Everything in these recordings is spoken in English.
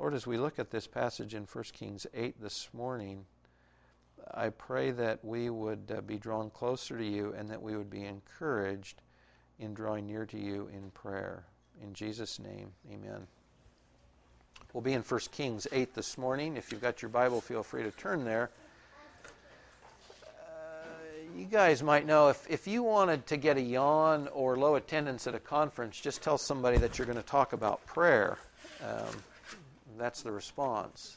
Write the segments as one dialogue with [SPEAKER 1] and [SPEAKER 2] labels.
[SPEAKER 1] Lord, as we look at this passage in 1 Kings 8 this morning, I pray that we would uh, be drawn closer to you and that we would be encouraged in drawing near to you in prayer. In Jesus' name, amen. We'll be in 1 Kings 8 this morning. If you've got your Bible, feel free to turn there. Uh, you guys might know if, if you wanted to get a yawn or low attendance at a conference, just tell somebody that you're going to talk about prayer. Um, that's the response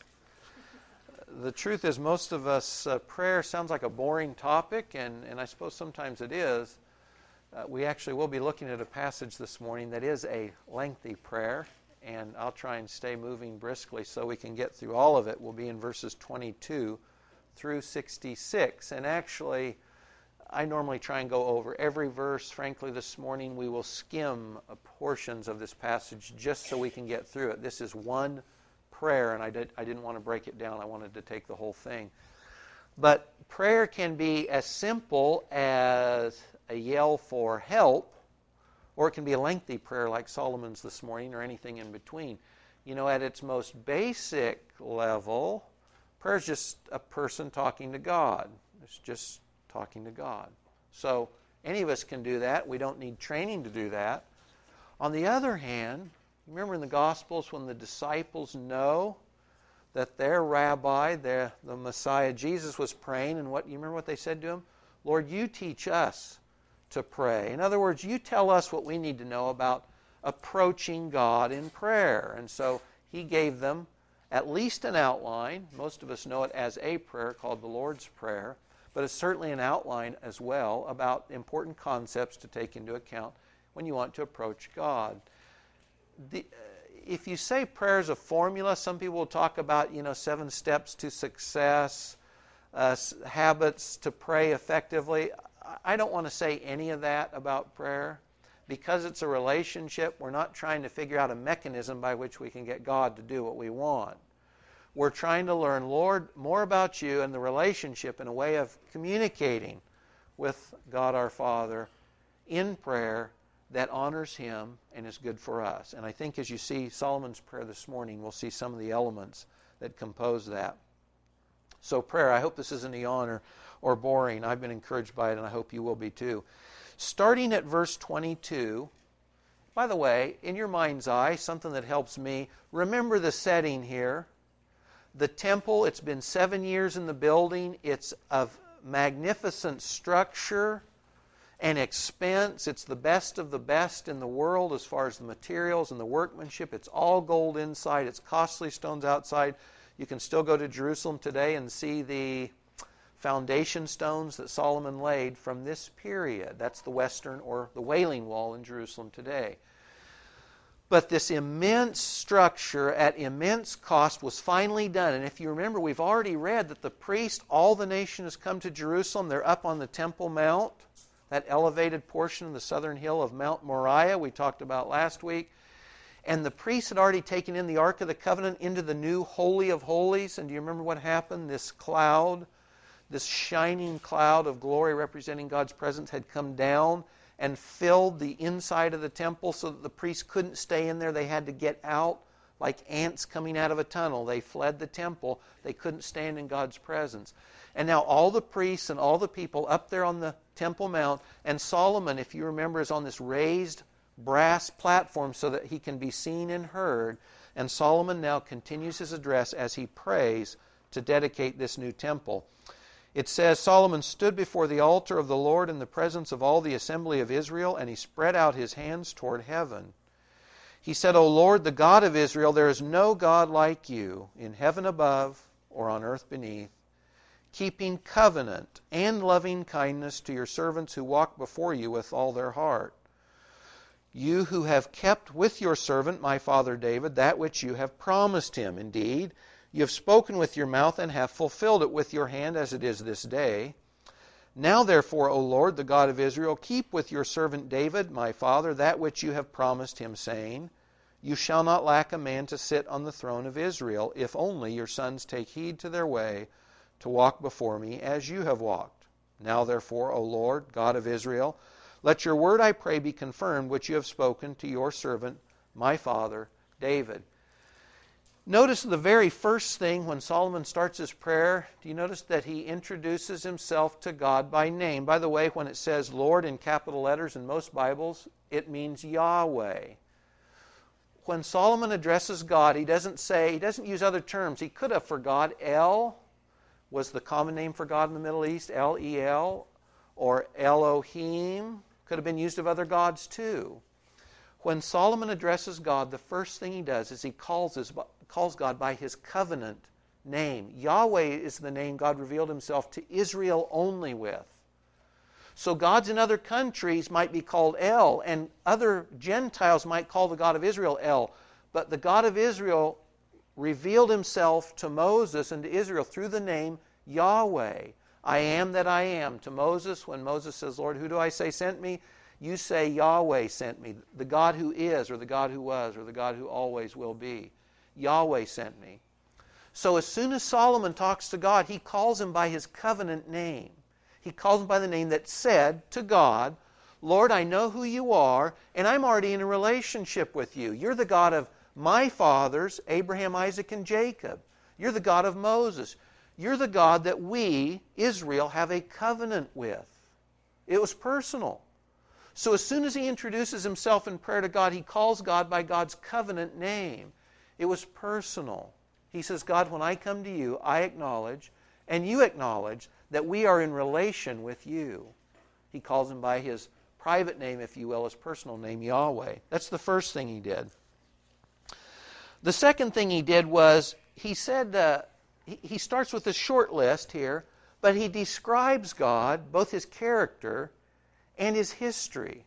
[SPEAKER 1] the truth is, most of us, uh, prayer sounds like a boring topic, and, and I suppose sometimes it is. Uh, we actually will be looking at a passage this morning that is a lengthy prayer, and I'll try and stay moving briskly so we can get through all of it. We'll be in verses 22 through 66. And actually, I normally try and go over every verse. Frankly, this morning we will skim portions of this passage just so we can get through it. This is one prayer, and I, did, I didn't want to break it down. I wanted to take the whole thing. But prayer can be as simple as a yell for help, or it can be a lengthy prayer like Solomon's this morning, or anything in between. You know, at its most basic level, prayer is just a person talking to God. It's just talking to God. So any of us can do that. We don't need training to do that. On the other hand, Remember in the Gospels when the disciples know that their rabbi, their, the Messiah Jesus, was praying, and what you remember what they said to him? Lord, you teach us to pray. In other words, you tell us what we need to know about approaching God in prayer. And so he gave them at least an outline. Most of us know it as a prayer called the Lord's Prayer, but it's certainly an outline as well about important concepts to take into account when you want to approach God the, if you say prayer is a formula, some people will talk about, you know, seven steps to success, uh, habits to pray effectively. I don't want to say any of that about prayer. Because it's a relationship, we're not trying to figure out a mechanism by which we can get God to do what we want. We're trying to learn, Lord, more about you and the relationship in a way of communicating with God our Father in prayer that honors him and is good for us. And I think as you see Solomon's prayer this morning, we'll see some of the elements that compose that. So, prayer, I hope this isn't yawn or, or boring. I've been encouraged by it, and I hope you will be too. Starting at verse 22, by the way, in your mind's eye, something that helps me, remember the setting here. The temple, it's been seven years in the building, it's of magnificent structure and expense. It's the best of the best in the world as far as the materials and the workmanship. It's all gold inside, it's costly stones outside. You can still go to Jerusalem today and see the foundation stones that Solomon laid from this period. That's the western or the Wailing Wall in Jerusalem today. But this immense structure at immense cost was finally done. And if you remember, we've already read that the priest, all the nation has come to Jerusalem. They're up on the Temple Mount that elevated portion of the southern hill of Mount Moriah we talked about last week. And the priests had already taken in the Ark of the Covenant into the new Holy of Holies. And do you remember what happened? This cloud, this shining cloud of glory representing God's presence, had come down and filled the inside of the temple so that the priests couldn't stay in there. They had to get out like ants coming out of a tunnel. They fled the temple. They couldn't stand in God's presence. And now all the priests and all the people up there on the Temple Mount, and Solomon, if you remember, is on this raised brass platform so that he can be seen and heard. And Solomon now continues his address as he prays to dedicate this new temple. It says Solomon stood before the altar of the Lord in the presence of all the assembly of Israel, and he spread out his hands toward heaven. He said, O Lord, the God of Israel, there is no God like you in heaven above or on earth beneath keeping covenant and loving kindness to your servants who walk before you with all their heart. You who have kept with your servant, my father David, that which you have promised him. Indeed, you have spoken with your mouth and have fulfilled it with your hand, as it is this day. Now, therefore, O Lord, the God of Israel, keep with your servant David, my father, that which you have promised him, saying, You shall not lack a man to sit on the throne of Israel, if only your sons take heed to their way to walk before me as you have walked. Now, therefore, O Lord, God of Israel, let your word, I pray, be confirmed, which you have spoken to your servant, my father, David. Notice the very first thing when Solomon starts his prayer. Do you notice that he introduces himself to God by name? By the way, when it says Lord in capital letters in most Bibles, it means Yahweh. When Solomon addresses God, he doesn't say, he doesn't use other terms. He could have for God, El was the common name for God in the Middle East, L E L, or Elohim, could have been used of other gods too. When Solomon addresses God, the first thing he does is he calls, his, calls God by his covenant name. Yahweh is the name God revealed himself to Israel only with. So gods in other countries might be called El, and other Gentiles might call the God of Israel El. But the God of Israel revealed himself to Moses and to Israel through the name Yahweh. I am that I am. To Moses, when Moses says, Lord, who do I say sent me? You say Yahweh sent me, the God who is, or the God who was, or the God who always will be. Yahweh sent me. So as soon as Solomon talks to God, he calls him by his covenant name. He calls him by the name that said to God, Lord, I know who you are, and I'm already in a relationship with you. You're the God of my fathers, Abraham, Isaac, and Jacob. You're the God of Moses. You're the God that we, Israel, have a covenant with. It was personal. So as soon as he introduces himself in prayer to God, he calls God by God's covenant name. It was personal. He says, God, when I come to you, I acknowledge, and you acknowledge, that we are in relation with you. He calls him by his private name, if you will, his personal name, Yahweh. That's the first thing he did. The second thing he did was he said, uh, he, he starts with a short list here, but he describes God, both his character and his history.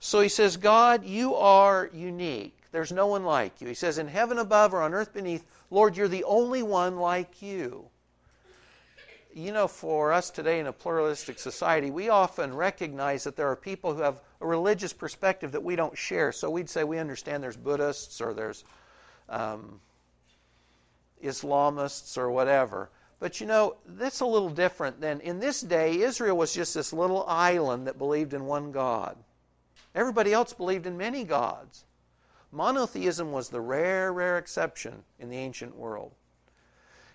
[SPEAKER 1] So he says, God, you are unique. There's no one like you. He says, In heaven above or on earth beneath, Lord, you're the only one like you. You know, for us today in a pluralistic society, we often recognize that there are people who have a religious perspective that we don't share. So we'd say we understand there's Buddhists or there's um, Islamists or whatever. But you know, that's a little different than in this day, Israel was just this little island that believed in one God. Everybody else believed in many gods. Monotheism was the rare, rare exception in the ancient world.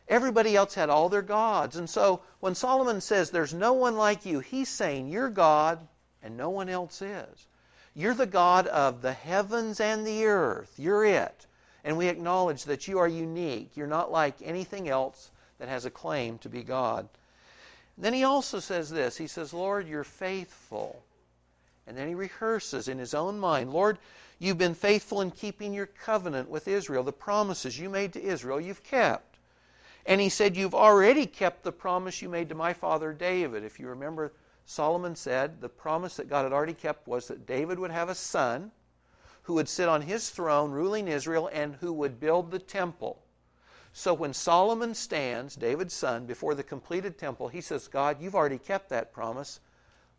[SPEAKER 1] Everybody else had all their gods. And so when Solomon says, There's no one like you, he's saying, You're God and no one else is. You're the God of the heavens and the earth. You're it. And we acknowledge that you are unique. You're not like anything else that has a claim to be God. Then he also says this He says, Lord, you're faithful. And then he rehearses in his own mind, Lord, you've been faithful in keeping your covenant with Israel. The promises you made to Israel, you've kept. And he said, You've already kept the promise you made to my father David. If you remember, Solomon said the promise that God had already kept was that David would have a son who would sit on his throne ruling Israel and who would build the temple. So when Solomon stands, David's son, before the completed temple, he says, God, you've already kept that promise.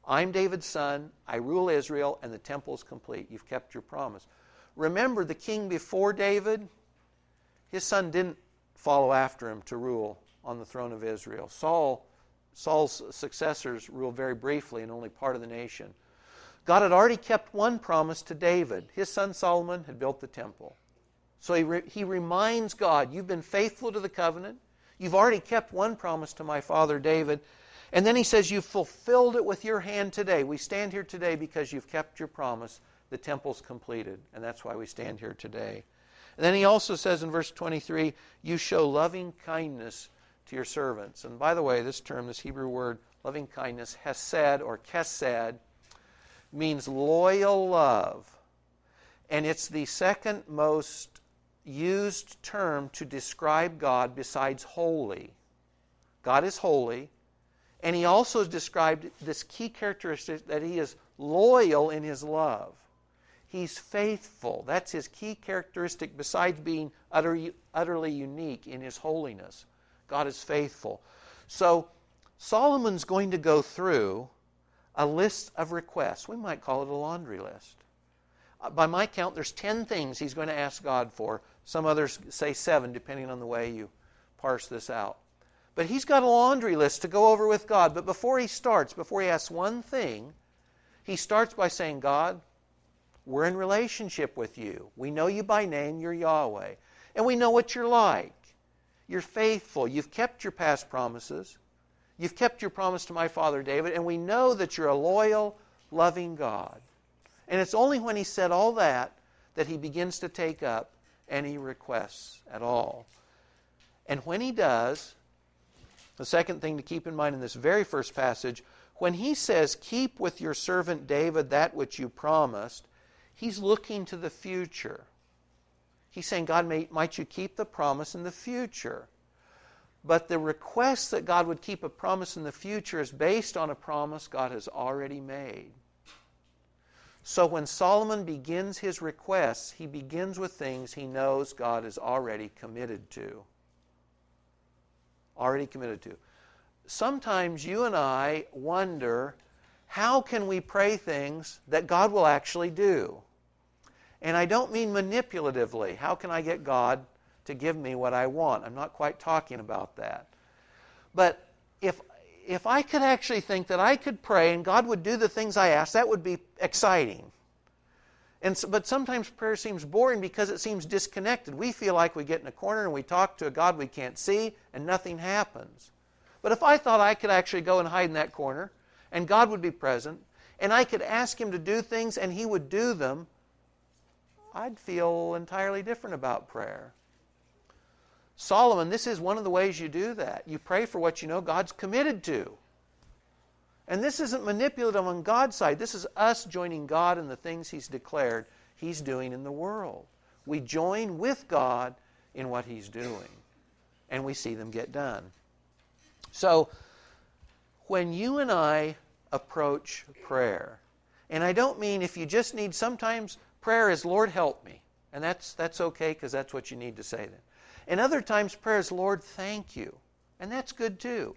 [SPEAKER 1] I'm David's son. I rule Israel, and the temple is complete. You've kept your promise. Remember, the king before David, his son didn't follow after him to rule on the throne of Israel. Saul, Saul's successors ruled very briefly in only part of the nation. God had already kept one promise to David. His son Solomon had built the temple. So he, re- he reminds God, You've been faithful to the covenant. You've already kept one promise to my father David. And then he says, You've fulfilled it with your hand today. We stand here today because you've kept your promise. The temple's completed. And that's why we stand here today. And then he also says in verse 23, You show loving kindness to your servants. And by the way, this term, this Hebrew word, loving kindness, hesed or chesed, means loyal love. And it's the second most used term to describe God besides holy. God is holy. And he also described this key characteristic that he is loyal in his love. He's faithful. That's his key characteristic besides being utterly, utterly unique in his holiness. God is faithful. So Solomon's going to go through a list of requests. We might call it a laundry list. Uh, by my count, there's 10 things he's going to ask God for. Some others say seven, depending on the way you parse this out. But he's got a laundry list to go over with God. But before he starts, before he asks one thing, he starts by saying, God, we're in relationship with you. We know you by name, you're Yahweh. And we know what you're like. You're faithful. You've kept your past promises. You've kept your promise to my father David, and we know that you're a loyal, loving God. And it's only when he said all that that he begins to take up any requests at all. And when he does, the second thing to keep in mind in this very first passage, when he says, Keep with your servant David that which you promised, he's looking to the future. He's saying, God, may, might you keep the promise in the future. But the request that God would keep a promise in the future is based on a promise God has already made. So when Solomon begins his requests, he begins with things he knows God is already committed to. Already committed to. Sometimes you and I wonder how can we pray things that God will actually do? And I don't mean manipulatively. How can I get God to give me what I want? I'm not quite talking about that. But if if I could actually think that I could pray and God would do the things I ask, that would be exciting. And so, but sometimes prayer seems boring because it seems disconnected. We feel like we get in a corner and we talk to a God we can't see and nothing happens. But if I thought I could actually go and hide in that corner and God would be present and I could ask Him to do things and He would do them, I'd feel entirely different about prayer. Solomon, this is one of the ways you do that. You pray for what you know God's committed to. And this isn't manipulative on God's side. This is us joining God in the things He's declared He's doing in the world. We join with God in what He's doing, and we see them get done. So, when you and I approach prayer, and I don't mean if you just need, sometimes prayer is, Lord, help me. And that's, that's okay because that's what you need to say then. And other times, prayer is, Lord, thank you. And that's good too.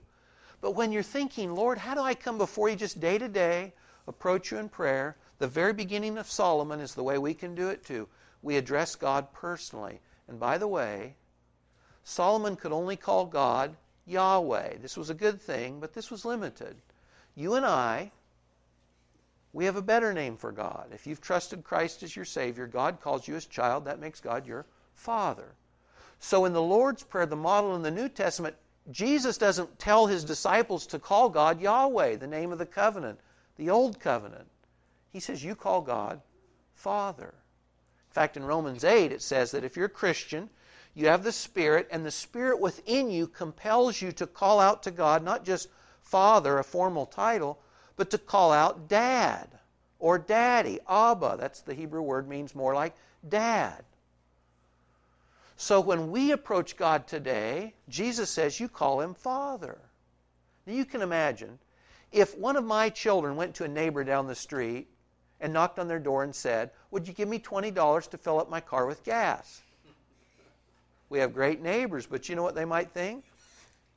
[SPEAKER 1] But when you're thinking, Lord, how do I come before you just day to day, approach you in prayer? The very beginning of Solomon is the way we can do it too. We address God personally. And by the way, Solomon could only call God Yahweh. This was a good thing, but this was limited. You and I, we have a better name for God. If you've trusted Christ as your Savior, God calls you his child. That makes God your Father. So in the Lord's Prayer, the model in the New Testament, Jesus doesn't tell his disciples to call God Yahweh, the name of the covenant, the old covenant. He says, You call God Father. In fact, in Romans 8, it says that if you're a Christian, you have the Spirit, and the Spirit within you compels you to call out to God, not just Father, a formal title, but to call out Dad or Daddy, Abba. That's the Hebrew word, means more like Dad. So when we approach God today, Jesus says, You call him Father. Now you can imagine if one of my children went to a neighbor down the street and knocked on their door and said, Would you give me $20 to fill up my car with gas? We have great neighbors, but you know what they might think?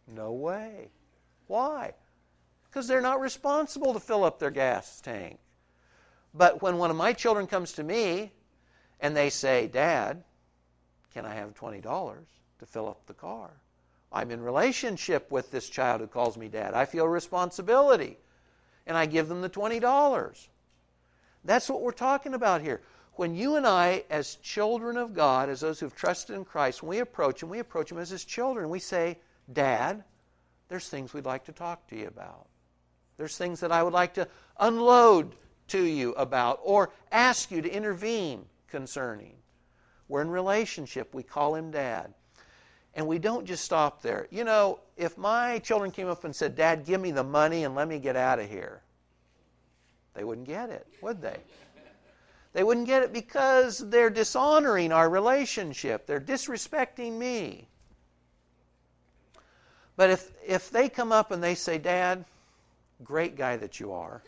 [SPEAKER 1] No way. Why? Because they're not responsible to fill up their gas tank. But when one of my children comes to me and they say, Dad, can I have $20 to fill up the car? I'm in relationship with this child who calls me dad. I feel responsibility. And I give them the $20. That's what we're talking about here. When you and I, as children of God, as those who've trusted in Christ, when we approach Him, we approach Him as His children. We say, Dad, there's things we'd like to talk to you about. There's things that I would like to unload to you about or ask you to intervene concerning. We're in relationship. We call him dad. And we don't just stop there. You know, if my children came up and said, Dad, give me the money and let me get out of here, they wouldn't get it, would they? They wouldn't get it because they're dishonoring our relationship. They're disrespecting me. But if, if they come up and they say, Dad, great guy that you are,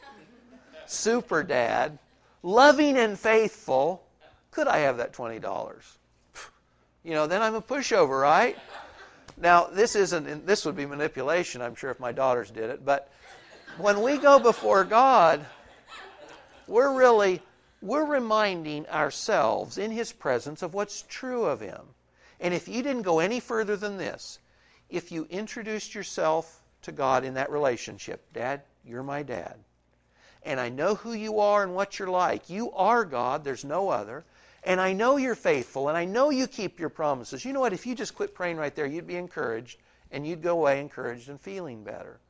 [SPEAKER 1] super dad, loving and faithful, could I have that $20? You know, then I'm a pushover, right? Now, this isn't this would be manipulation, I'm sure if my daughters did it, but when we go before God, we're really we're reminding ourselves in his presence of what's true of him. And if you didn't go any further than this, if you introduced yourself to God in that relationship, Dad, you're my dad. And I know who you are and what you're like. You are God, there's no other And I know you're faithful, and I know you keep your promises. You know what? If you just quit praying right there, you'd be encouraged, and you'd go away encouraged and feeling better.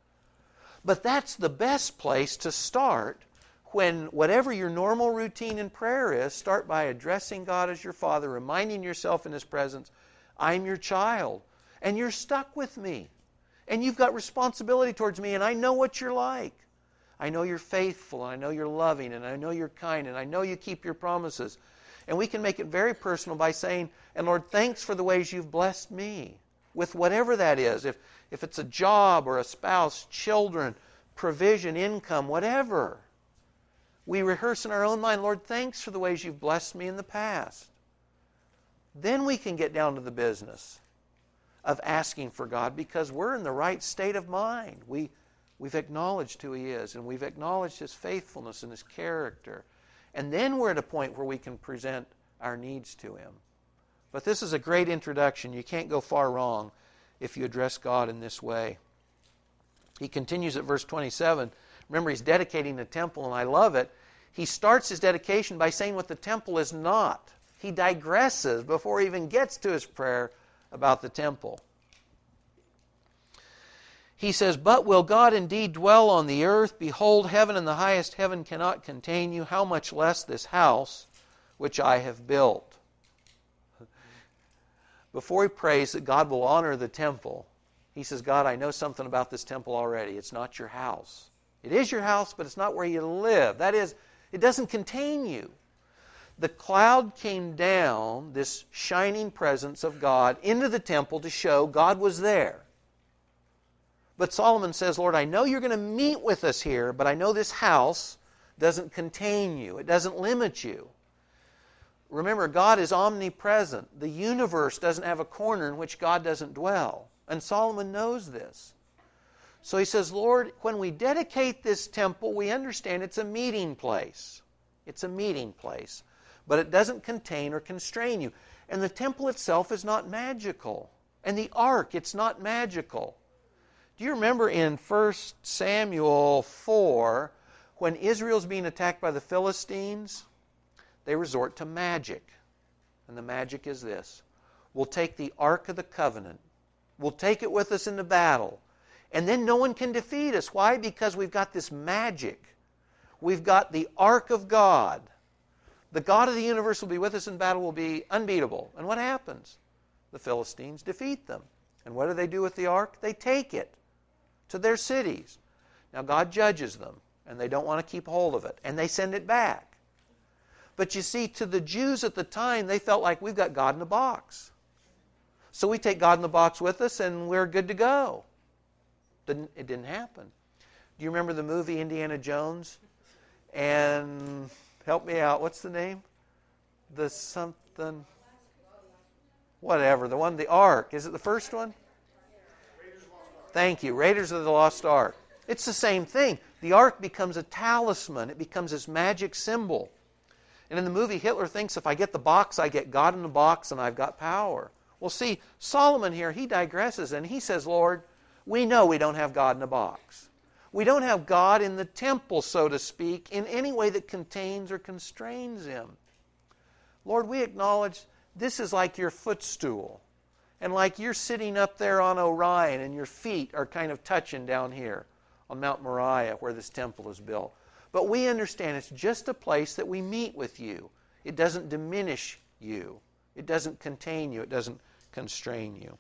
[SPEAKER 1] But that's the best place to start when whatever your normal routine in prayer is, start by addressing God as your Father, reminding yourself in His presence, I'm your child, and you're stuck with me, and you've got responsibility towards me, and I know what you're like. I know you're faithful, and I know you're loving, and I know you're kind, and I know you keep your promises. And we can make it very personal by saying, And Lord, thanks for the ways you've blessed me with whatever that is. If, if it's a job or a spouse, children, provision, income, whatever. We rehearse in our own mind, Lord, thanks for the ways you've blessed me in the past. Then we can get down to the business of asking for God because we're in the right state of mind. We, we've acknowledged who He is and we've acknowledged His faithfulness and His character. And then we're at a point where we can present our needs to Him. But this is a great introduction. You can't go far wrong if you address God in this way. He continues at verse 27. Remember, he's dedicating the temple, and I love it. He starts his dedication by saying what the temple is not. He digresses before he even gets to his prayer about the temple. He says, But will God indeed dwell on the earth? Behold, heaven and the highest heaven cannot contain you. How much less this house which I have built? Before he prays that God will honor the temple, he says, God, I know something about this temple already. It's not your house. It is your house, but it's not where you live. That is, it doesn't contain you. The cloud came down, this shining presence of God, into the temple to show God was there. But Solomon says, Lord, I know you're going to meet with us here, but I know this house doesn't contain you, it doesn't limit you. Remember, God is omnipresent. The universe doesn't have a corner in which God doesn't dwell. And Solomon knows this. So he says, Lord, when we dedicate this temple, we understand it's a meeting place. It's a meeting place. But it doesn't contain or constrain you. And the temple itself is not magical. And the ark, it's not magical. Do you remember in 1 Samuel 4 when Israel's being attacked by the Philistines? They resort to magic. And the magic is this we'll take the Ark of the Covenant, we'll take it with us into battle, and then no one can defeat us. Why? Because we've got this magic. We've got the Ark of God. The God of the universe will be with us in battle, will be unbeatable. And what happens? The Philistines defeat them. And what do they do with the ark? They take it to their cities. Now, God judges them, and they don't want to keep hold of it, and they send it back. But you see, to the Jews at the time, they felt like we've got God in a box. So we take God in the box with us, and we're good to go. It didn't happen. Do you remember the movie Indiana Jones? And help me out. What's the name? The something. Whatever. The one, the Ark. Is it the first one? Thank you. Raiders of the Lost Ark. It's the same thing. The Ark becomes a talisman, it becomes this magic symbol. And in the movie, Hitler thinks if I get the box, I get God in the box and I've got power. Well, see, Solomon here, he digresses and he says, Lord, we know we don't have God in a box. We don't have God in the temple, so to speak, in any way that contains or constrains Him. Lord, we acknowledge this is like your footstool. And like you're sitting up there on Orion and your feet are kind of touching down here on Mount Moriah where this temple is built. But we understand it's just a place that we meet with you. It doesn't diminish you, it doesn't contain you, it doesn't constrain you.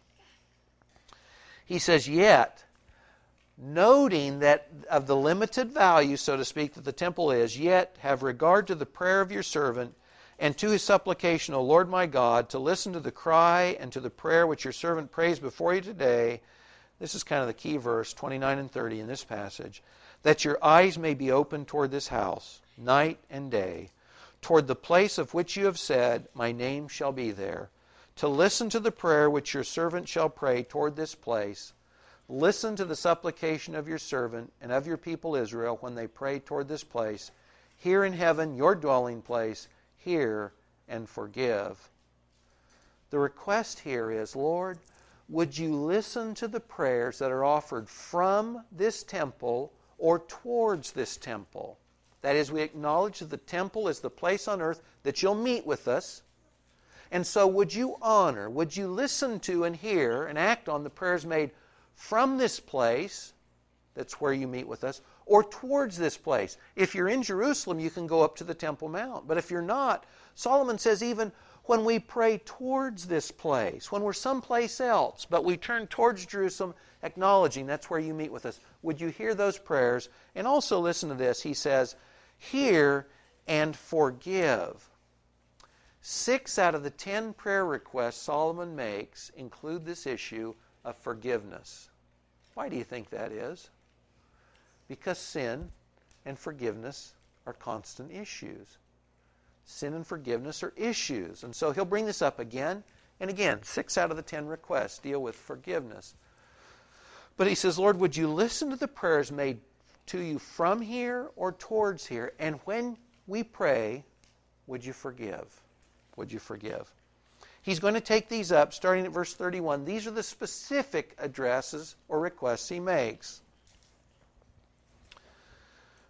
[SPEAKER 1] He says, Yet, noting that of the limited value, so to speak, that the temple is, yet have regard to the prayer of your servant and to his supplication, O Lord my God, to listen to the cry and to the prayer which your servant prays before you today. This is kind of the key verse, 29 and 30 in this passage. That your eyes may be open toward this house, night and day, toward the place of which you have said, My name shall be there to listen to the prayer which your servant shall pray toward this place. Listen to the supplication of your servant and of your people Israel when they pray toward this place. Here in heaven, your dwelling place, hear and forgive. The request here is, Lord, would you listen to the prayers that are offered from this temple or towards this temple? That is, we acknowledge that the temple is the place on earth that you'll meet with us And so, would you honor, would you listen to and hear and act on the prayers made from this place, that's where you meet with us, or towards this place? If you're in Jerusalem, you can go up to the Temple Mount. But if you're not, Solomon says even when we pray towards this place, when we're someplace else, but we turn towards Jerusalem, acknowledging that's where you meet with us, would you hear those prayers? And also listen to this. He says, Hear and forgive. Six out of the ten prayer requests Solomon makes include this issue of forgiveness. Why do you think that is? Because sin and forgiveness are constant issues. Sin and forgiveness are issues. And so he'll bring this up again and again. Six out of the ten requests deal with forgiveness. But he says, Lord, would you listen to the prayers made to you from here or towards here? And when we pray, would you forgive? Would you forgive? He's going to take these up starting at verse 31. These are the specific addresses or requests he makes.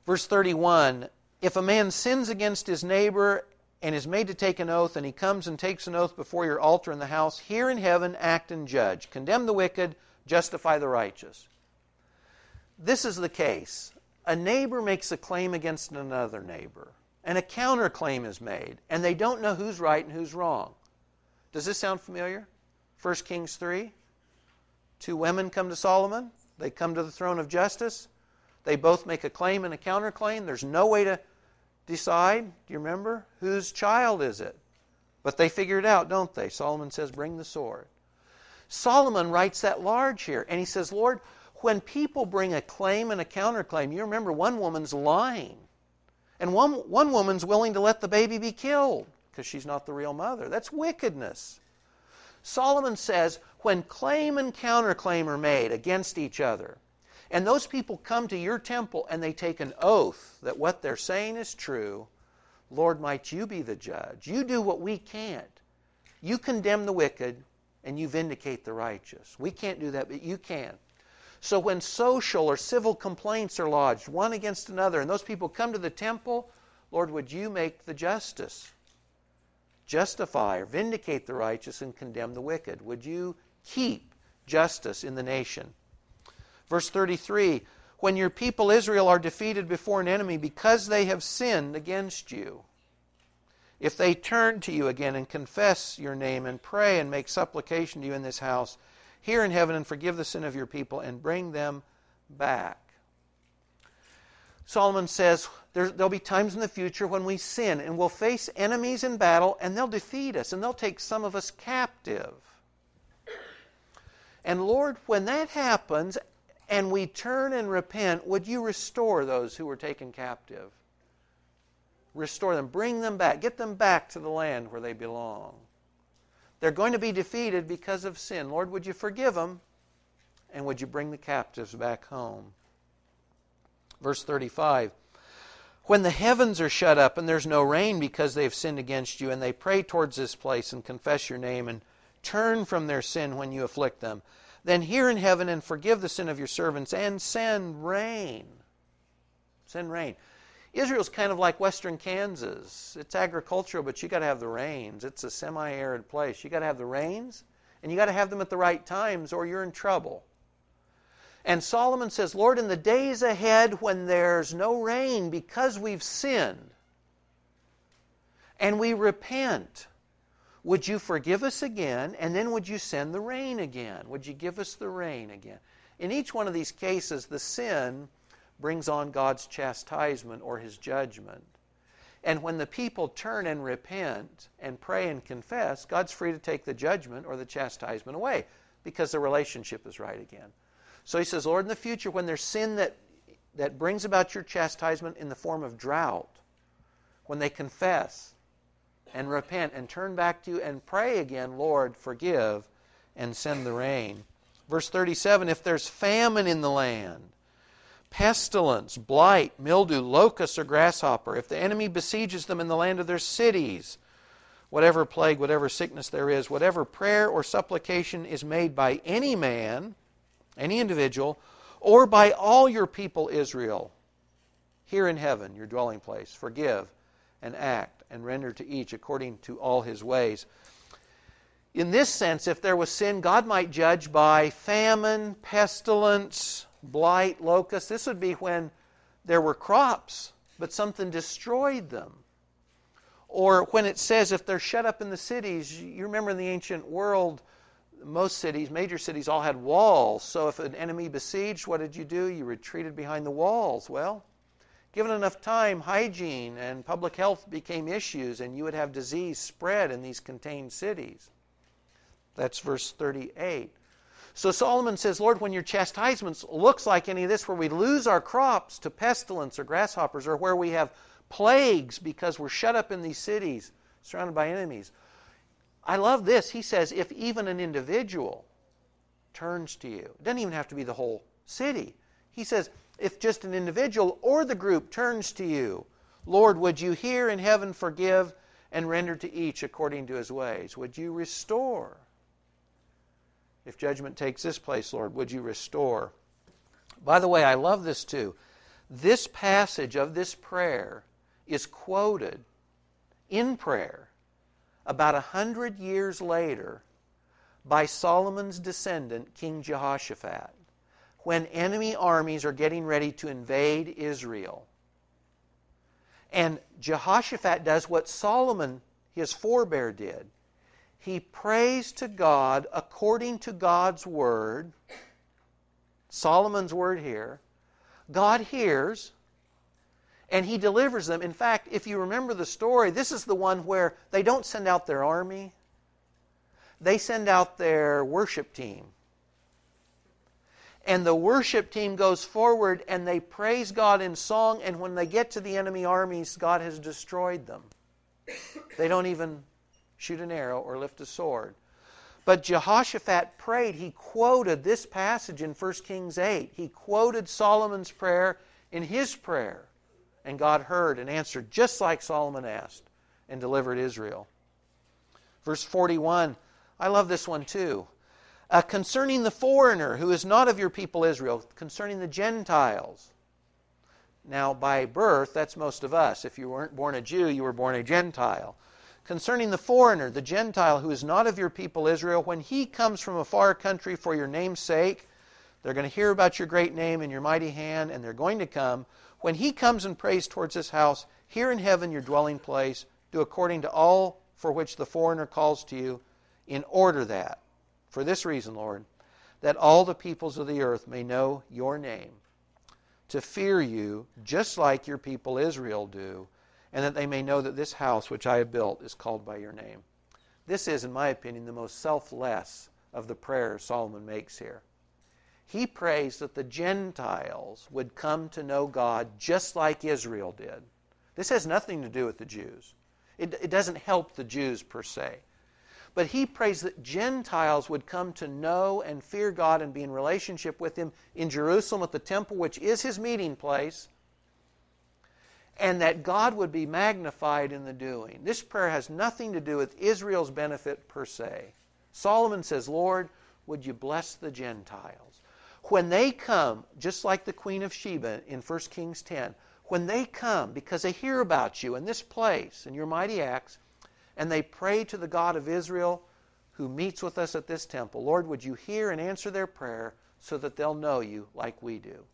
[SPEAKER 1] Verse 31 If a man sins against his neighbor and is made to take an oath, and he comes and takes an oath before your altar in the house, here in heaven act and judge. Condemn the wicked, justify the righteous. This is the case. A neighbor makes a claim against another neighbor, and a counterclaim is made, and they don't know who's right and who's wrong. Does this sound familiar? 1 Kings 3. Two women come to Solomon. They come to the throne of justice. They both make a claim and a counterclaim. There's no way to decide. Do you remember? Whose child is it? But they figure it out, don't they? Solomon says, Bring the sword. Solomon writes that large here, and he says, Lord, when people bring a claim and a counterclaim, you remember one woman's lying. And one, one woman's willing to let the baby be killed because she's not the real mother. That's wickedness. Solomon says when claim and counterclaim are made against each other, and those people come to your temple and they take an oath that what they're saying is true, Lord, might you be the judge. You do what we can't. You condemn the wicked and you vindicate the righteous. We can't do that, but you can. So when social or civil complaints are lodged, one against another, and those people come to the temple, Lord, would you make the justice? Justify or vindicate the righteous and condemn the wicked? Would you keep justice in the nation? Verse 33 When your people Israel are defeated before an enemy because they have sinned against you, if they turn to you again and confess your name and pray and make supplication to you in this house, hear in heaven and forgive the sin of your people and bring them back. Solomon says there, will be times in the future when we sin and we'll face enemies in battle and they'll defeat us and they'll take some of us captive. And Lord, when that happens, and we turn and repent, would you restore those who were taken captive? Restore them, bring them back, get them back to the land where they belong. They're going to be defeated because of sin. Lord, would you forgive them? And would you bring the captives back home? Verse 35 When the heavens are shut up and there's no rain because they've sinned against you, and they pray towards this place and confess your name and turn from their sin when you afflict them, then hear in heaven and forgive the sin of your servants and send rain. Send rain. Israel's kind of like western Kansas. It's agricultural, but you got to have the rains. It's a semi arid place. You got to have the rains, and you got to have them at the right times, or you're in trouble. And Solomon says, Lord, in the days ahead when there's no rain because we've sinned, and we repent, would you forgive us again? And then would you send the rain again? Would you give us the rain again? In each one of these cases, the sin brings on God's chastisement or his judgment. And when the people turn and repent and pray and confess, God's free to take the judgment or the chastisement away because the relationship is right again. So he says, Lord, in the future, when there's sin that, that brings about your chastisement in the form of drought, when they confess, and repent and turn back to you and pray again, Lord, forgive and send the rain. Verse 37 If there's famine in the land, pestilence, blight, mildew, locust, or grasshopper, if the enemy besieges them in the land of their cities, whatever plague, whatever sickness there is, whatever prayer or supplication is made by any man, any individual, or by all your people Israel, here in heaven, your dwelling place, forgive and act and render to each according to all his ways. In this sense, if there was sin, God might judge by famine, pestilence, blight, locust. This would be when there were crops, but something destroyed them. Or when it says if they're shut up in the cities, you remember in the ancient world, most cities, major cities, all had walls. So if an enemy besieged, what did you do? You retreated behind the walls. Well, given enough time, hygiene and public health became issues, and you would have disease spread in these contained cities. That's verse 38. So Solomon says, Lord, when your chastisements looks like any of this, where we lose our crops to pestilence or grasshoppers, or where we have plagues because we're shut up in these cities, surrounded by enemies. I love this. He says, if even an individual turns to you, it doesn't even have to be the whole city. He says, if just an individual or the group turns to you, Lord, would you hear in heaven forgive and render to each according to his ways? Would you restore? If judgment takes this place, Lord, would you restore? By the way, I love this too. This passage of this prayer is quoted in prayer about a hundred years later by Solomon's descendant, King Jehoshaphat, when enemy armies are getting ready to invade Israel. And Jehoshaphat does what Solomon, his forebear, did. He prays to God according to God's word, Solomon's word here. God hears, and he delivers them. In fact, if you remember the story, this is the one where they don't send out their army, they send out their worship team. And the worship team goes forward and they praise God in song, and when they get to the enemy armies, God has destroyed them. They don't even shoot an arrow or lift a sword. But Jehoshaphat prayed. He quoted this passage in 1 Kings 8. He quoted Solomon's prayer in his prayer. And God heard and answered just like Solomon asked and delivered Israel. Verse 41, I love this one too. Uh, concerning the foreigner who is not of your people Israel, concerning the Gentiles. Now, by birth, that's most of us. If you weren't born a Jew, you were born a Gentile. Concerning the foreigner, the Gentile who is not of your people Israel, when he comes from a far country for your name's sake, they're going to hear about your great name and your mighty hand, and they're going to come. When he comes and prays towards this house, here in heaven your dwelling place, do according to all for which the foreigner calls to you, in order that, for this reason, Lord, that all the peoples of the earth may know your name, to fear you just like your people Israel do, and that they may know that this house which I have built is called by your name. This is, in my opinion, the most selfless of the prayers Solomon makes here. He prays that the Gentiles would come to know God just like Israel did. This has nothing to do with the Jews. It, it doesn't help the Jews per se. But he prays that Gentiles would come to know and fear God and be in relationship with Him in Jerusalem at the temple, which is His meeting place, and that God would be magnified in the doing. This prayer has nothing to do with Israel's benefit per se. Solomon says, Lord, would you bless the Gentiles? When they come, just like the Queen of Sheba in 1 Kings 10, when they come because they hear about you in this place and your mighty acts, and they pray to the God of Israel who meets with us at this temple, Lord, would you hear and answer their prayer so that they'll know you like we do?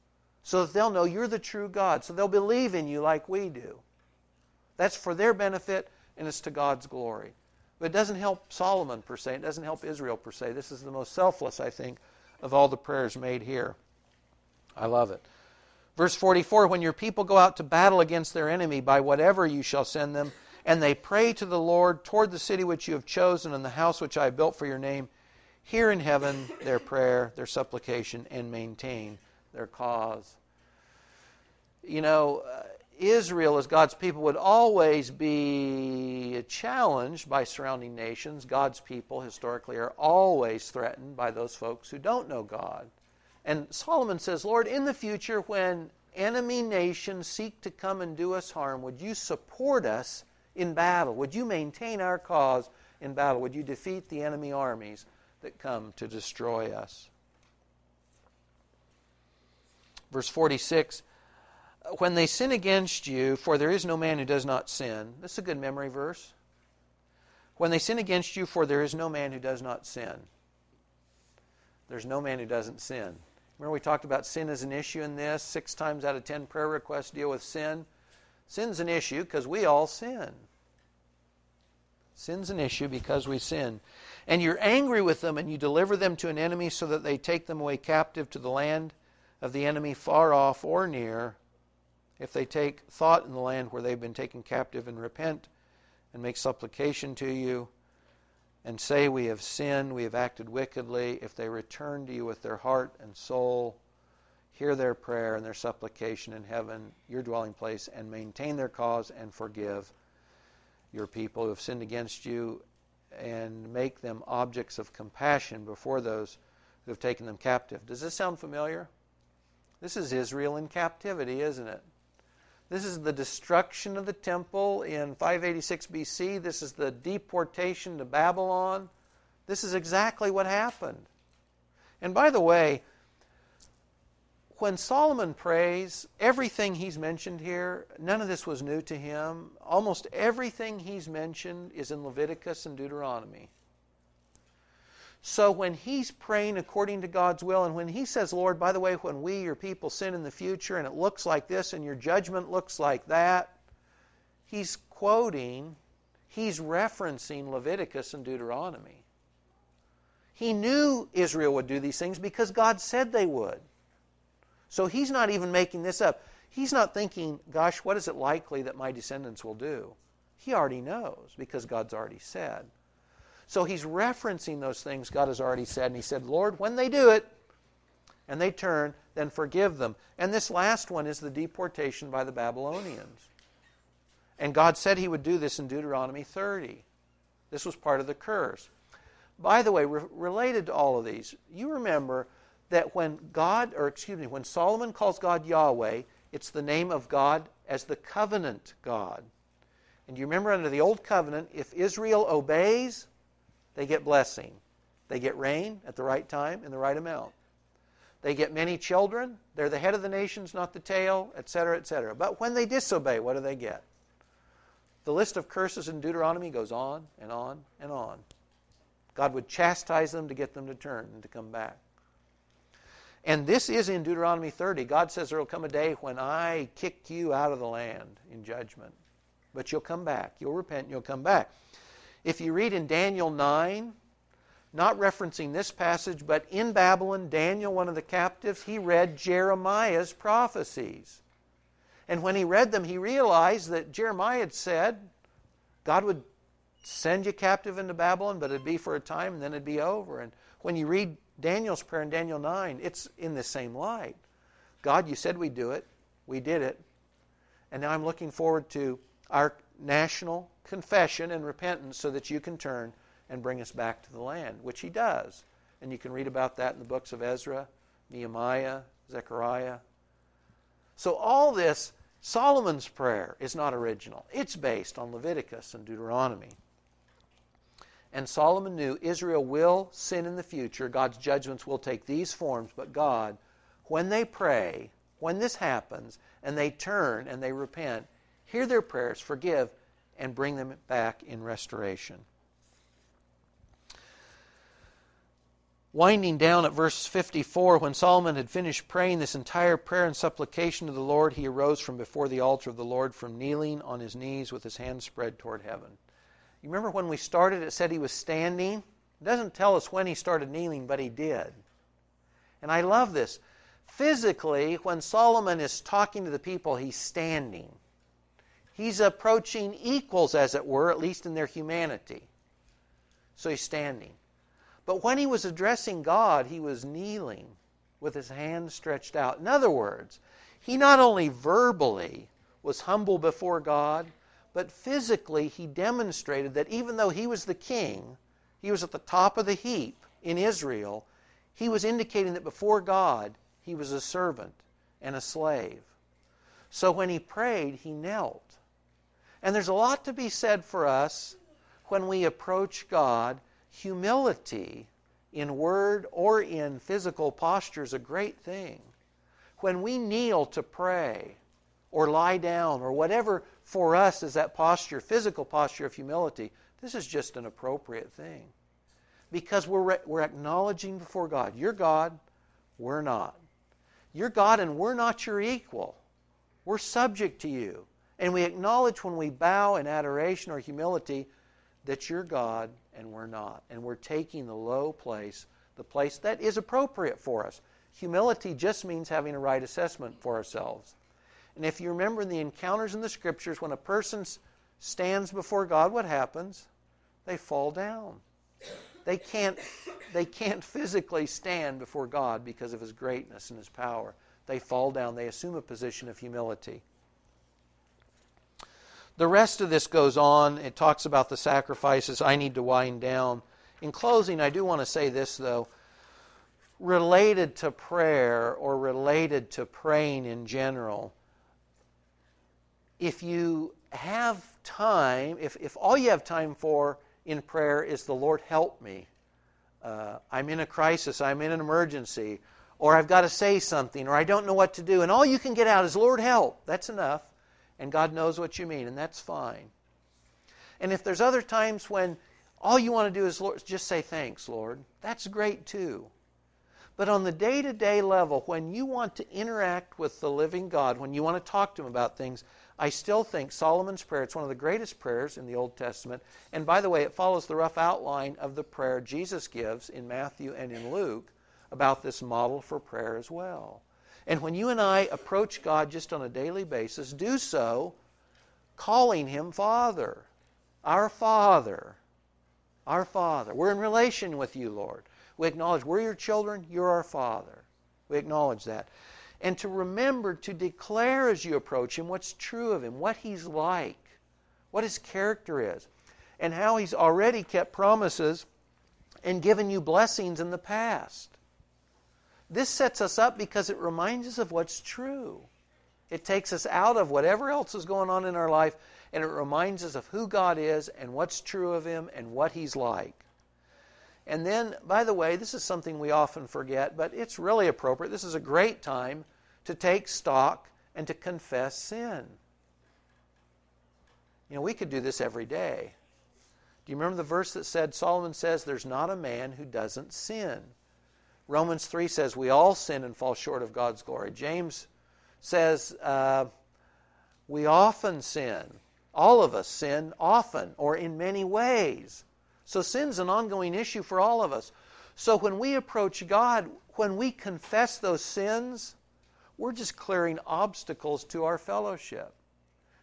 [SPEAKER 1] So that they'll know you're the true God, so they'll believe in you like we do. That's for their benefit and it's to God's glory. But it doesn't help Solomon per se, it doesn't help Israel per se. This is the most selfless, I think, of all the prayers made here. I love it. Verse 44 When your people go out to battle against their enemy, by whatever you shall send them, and they pray to the Lord toward the city which you have chosen and the house which I have built for your name, hear in heaven their prayer, their supplication, and maintain their cause. You know, uh, Israel, as God's people, would always be challenged by surrounding nations. God's people, historically, are always threatened by those folks who don't know God. And Solomon says, Lord, in the future, when enemy nations seek to come and do us harm, would you support us in battle? Would you maintain our cause in battle? Would you defeat the enemy armies that come to destroy us? Verse 46 when they sin against you, for there is no man who does not sin. This is a good memory verse. when they sin against you, for there is no man who does not sin. There's no man who doesn't sin. Remember, we talked about sin as an issue in this. Six times out of ten prayer requests deal with sin. Sin's an issue because we all sin. Sin's an issue because we sin. And you're angry with them, and you deliver them to an enemy so that they take them away captive to the land of the enemy, far off or near. If they take thought in the land where they've been taken captive and repent and make supplication to you and say, We have sinned, we have acted wickedly, if they return to you with their heart and soul, hear their prayer and their supplication in heaven, your dwelling place, and maintain their cause and forgive your people who have sinned against you, and make them objects of compassion before those who have taken them captive. Does this sound familiar? This is Israel in captivity, isn't it? This is the destruction of the temple in 586 BC. This is the deportation to Babylon. This is exactly what happened. And by the way, when Solomon prays, everything he's mentioned here, none of this was new to him. Almost everything he's mentioned is in Leviticus and Deuteronomy. So when he's praying according to God's will, and when he says, Lord, by the way, when we, your people, sin in the future and it looks like this and your judgment looks like that, he's quoting, he's referencing Leviticus and Deuteronomy. He knew Israel would do these things because God said they would. So he's not even making this up. He's not thinking, gosh, what is it likely that my descendants will do? He already knows because God's already said. So he's referencing those things God has already said. And he said, Lord, when they do it and they turn, then forgive them. And this last one is the deportation by the Babylonians. And God said he would do this in Deuteronomy 30. This was part of the curse. By the way, re- related to all of these, you remember that when God, or excuse me, when Solomon calls God Yahweh, it's the name of God as the covenant God. And you remember under the old covenant, if Israel obeys, they get blessing. They get rain at the right time in the right amount. They get many children. They're the head of the nations, not the tail, etc., etc. But when they disobey, what do they get? The list of curses in Deuteronomy goes on and on and on. God would chastise them to get them to turn and to come back. And this is in Deuteronomy 30. God says there will come a day when I kick you out of the land in judgment. But you'll come back. You'll repent, and you'll come back. If you read in Daniel 9, not referencing this passage, but in Babylon, Daniel, one of the captives, he read Jeremiah's prophecies. And when he read them, he realized that Jeremiah had said God would send you captive into Babylon, but it'd be for a time and then it'd be over. And when you read Daniel's prayer in Daniel 9, it's in the same light. God, you said we'd do it. We did it. And now I'm looking forward to our national confession and repentance so that you can turn and bring us back to the land, which he does. And you can read about that in the books of Ezra, Nehemiah, Zechariah. So, all this, Solomon's prayer is not original. It's based on Leviticus and Deuteronomy. And Solomon knew Israel will sin in the future. God's judgments will take these forms, but God, when they pray, when this happens, and they turn and they repent, hear their prayers, forgive, and bring them back in restoration. Winding down at verse 54, when Solomon had finished praying this entire prayer and supplication to the Lord, he arose from before the altar of the Lord from kneeling on his knees with his hands spread toward heaven. You remember when we started, it said he was standing? It doesn't tell us when he started kneeling, but he did. And I love this. Physically, when Solomon is talking to the people, he's standing. He's approaching equals, as it were, at least in their humanity. So he's standing. But when he was addressing God, he was kneeling with his hands stretched out. In other words, he not only verbally was humble before God, but physically he demonstrated that even though he was the king, he was at the top of the heap in Israel, he was indicating that before God he was a servant and a slave. So when he prayed, he knelt. And there's a lot to be said for us when we approach God. Humility in word or in physical posture is a great thing. When we kneel to pray or lie down or whatever for us is that posture, physical posture of humility, This is just an appropriate thing. Because we're, we're acknowledging before God, you're God, we're not. You're God and we're not your equal. We're subject to you. And we acknowledge when we bow in adoration or humility that you're God and we're not. And we're taking the low place, the place that is appropriate for us. Humility just means having a right assessment for ourselves. And if you remember in the encounters in the scriptures, when a person stands before God, what happens? They fall down. They can't, they can't physically stand before God because of His greatness and His power. They fall down. They assume a position of humility. The rest of this goes on. It talks about the sacrifices. I need to wind down. In closing, I do want to say this, though. Related to prayer or related to praying in general, if you have time, if, if all you have time for in prayer is the Lord help me, uh, I'm in a crisis, I'm in an emergency, or I've got to say something, or I don't know what to do, and all you can get out is Lord help, that's enough. And God knows what you mean, and that's fine. And if there's other times when all you want to do is Lord, just say thanks, Lord, that's great too. But on the day to day level, when you want to interact with the living God, when you want to talk to Him about things, I still think Solomon's prayer, it's one of the greatest prayers in the Old Testament. And by the way, it follows the rough outline of the prayer Jesus gives in Matthew and in Luke about this model for prayer as well. And when you and I approach God just on a daily basis, do so calling Him Father. Our Father. Our Father. We're in relation with you, Lord. We acknowledge we're your children, you're our Father. We acknowledge that. And to remember to declare as you approach Him what's true of Him, what He's like, what His character is, and how He's already kept promises and given you blessings in the past. This sets us up because it reminds us of what's true. It takes us out of whatever else is going on in our life and it reminds us of who God is and what's true of Him and what He's like. And then, by the way, this is something we often forget, but it's really appropriate. This is a great time to take stock and to confess sin. You know, we could do this every day. Do you remember the verse that said, Solomon says, There's not a man who doesn't sin? Romans 3 says, We all sin and fall short of God's glory. James says, uh, We often sin. All of us sin often or in many ways. So sin's an ongoing issue for all of us. So when we approach God, when we confess those sins, we're just clearing obstacles to our fellowship.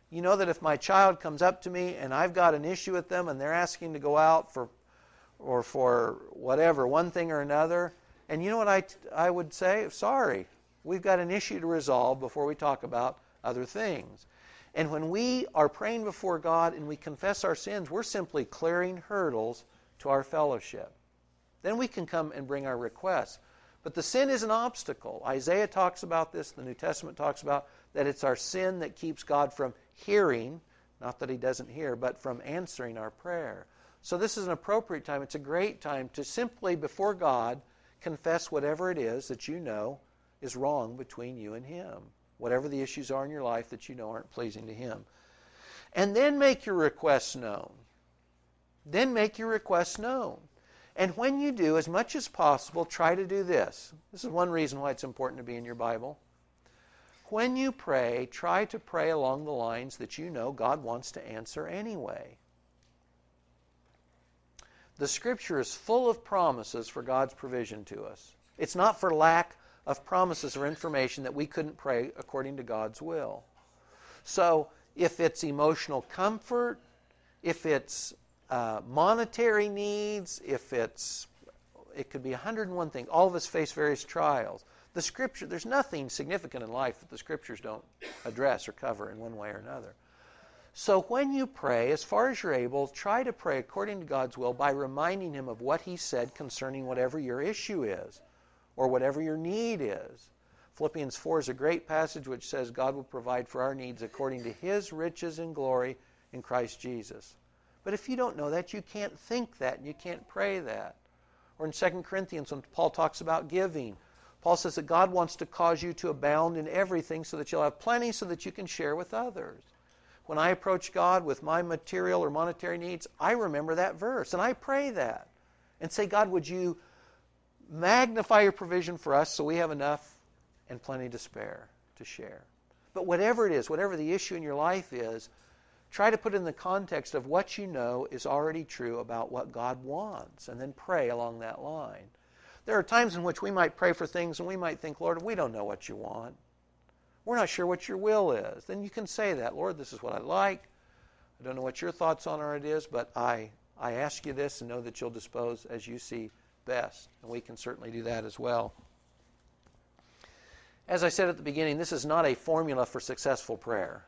[SPEAKER 1] You know that if my child comes up to me and I've got an issue with them and they're asking to go out for or for whatever, one thing or another, and you know what I, I would say? Sorry, we've got an issue to resolve before we talk about other things. And when we are praying before God and we confess our sins, we're simply clearing hurdles to our fellowship. Then we can come and bring our requests. But the sin is an obstacle. Isaiah talks about this, the New Testament talks about that it's our sin that keeps God from hearing, not that He doesn't hear, but from answering our prayer. So this is an appropriate time. It's a great time to simply, before God, confess whatever it is that you know is wrong between you and Him whatever the issues are in your life that you know aren't pleasing to Him. And then make your requests known. Then make your requests known. And when you do, as much as possible, try to do this. This is one reason why it's important to be in your Bible. When you pray, try to pray along the lines that you know God wants to answer anyway. The Scripture is full of promises for God's provision to us. It's not for lack of promises or information that we couldn't pray according to God's will. So, if it's emotional comfort, if it's uh, monetary needs, if it's it could be 101 things. All of us face various trials. The scripture, there's nothing significant in life that the scriptures don't address or cover in one way or another. So when you pray, as far as you're able, try to pray according to God's will by reminding Him of what He said concerning whatever your issue is or whatever your need is. Philippians 4 is a great passage which says God will provide for our needs according to his riches and glory in Christ Jesus. But if you don't know that, you can't think that and you can't pray that. Or in 2 Corinthians, when Paul talks about giving, Paul says that God wants to cause you to abound in everything so that you'll have plenty so that you can share with others. when I approach God with my material or monetary needs, I remember that verse and I pray that and say, God, would you magnify your provision for us so we have enough and plenty to spare to share? But whatever it is, whatever the issue in your life is, try to put in the context of what you know is already true about what God wants and then pray along that line. There are times in which we might pray for things and we might think, Lord, we don't know what you want. We're not sure what your will is. Then you can say that, Lord, this is what I like. I don't know what your thoughts on it is, but I, I ask you this and know that you'll dispose as you see best. And we can certainly do that as well. As I said at the beginning, this is not a formula for successful prayer.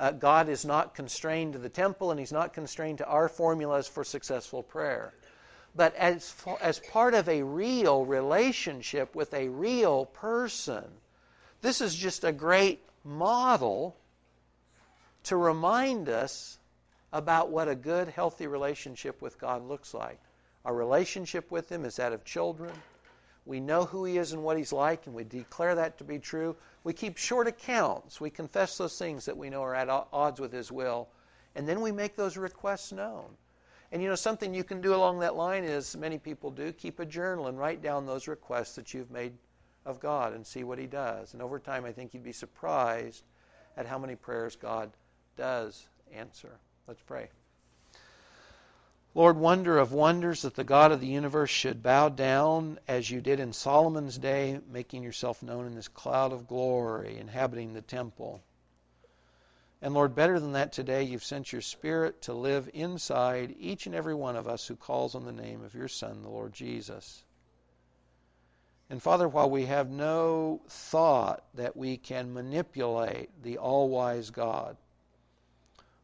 [SPEAKER 1] Uh, God is not constrained to the temple, and He's not constrained to our formulas for successful prayer. But as, as part of a real relationship with a real person, this is just a great model to remind us about what a good, healthy relationship with God looks like. Our relationship with Him is that of children. We know who He is and what He's like, and we declare that to be true. We keep short accounts. We confess those things that we know are at odds with His will, and then we make those requests known. And you know, something you can do along that line is many people do keep a journal and write down those requests that you've made of God and see what He does. And over time, I think you'd be surprised at how many prayers God does answer. Let's pray. Lord, wonder of wonders that the God of the universe should bow down as you did in Solomon's day, making yourself known in this cloud of glory, inhabiting the temple. And Lord, better than that today, you've sent your Spirit to live inside each and every one of us who calls on the name of your Son, the Lord Jesus. And Father, while we have no thought that we can manipulate the all wise God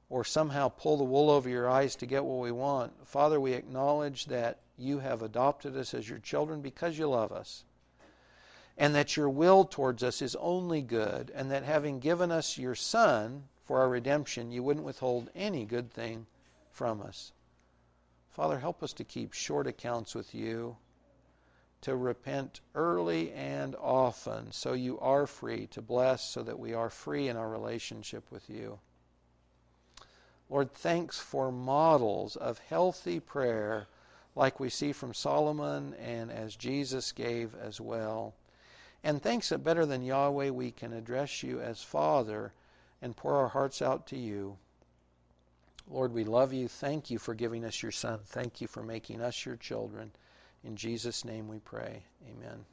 [SPEAKER 1] or somehow pull the wool over your eyes to get what we want, Father, we acknowledge that you have adopted us as your children because you love us and that your will towards us is only good, and that having given us your Son, for our redemption, you wouldn't withhold any good thing from us. Father, help us to keep short accounts with you, to repent early and often, so you are free to bless, so that we are free in our relationship with you. Lord, thanks for models of healthy prayer like we see from Solomon and as Jesus gave as well. And thanks that better than Yahweh we can address you as Father and pour our hearts out to you. Lord, we love you. Thank you for giving us your Son. Thank you for making us your children. In Jesus' name we pray. Amen.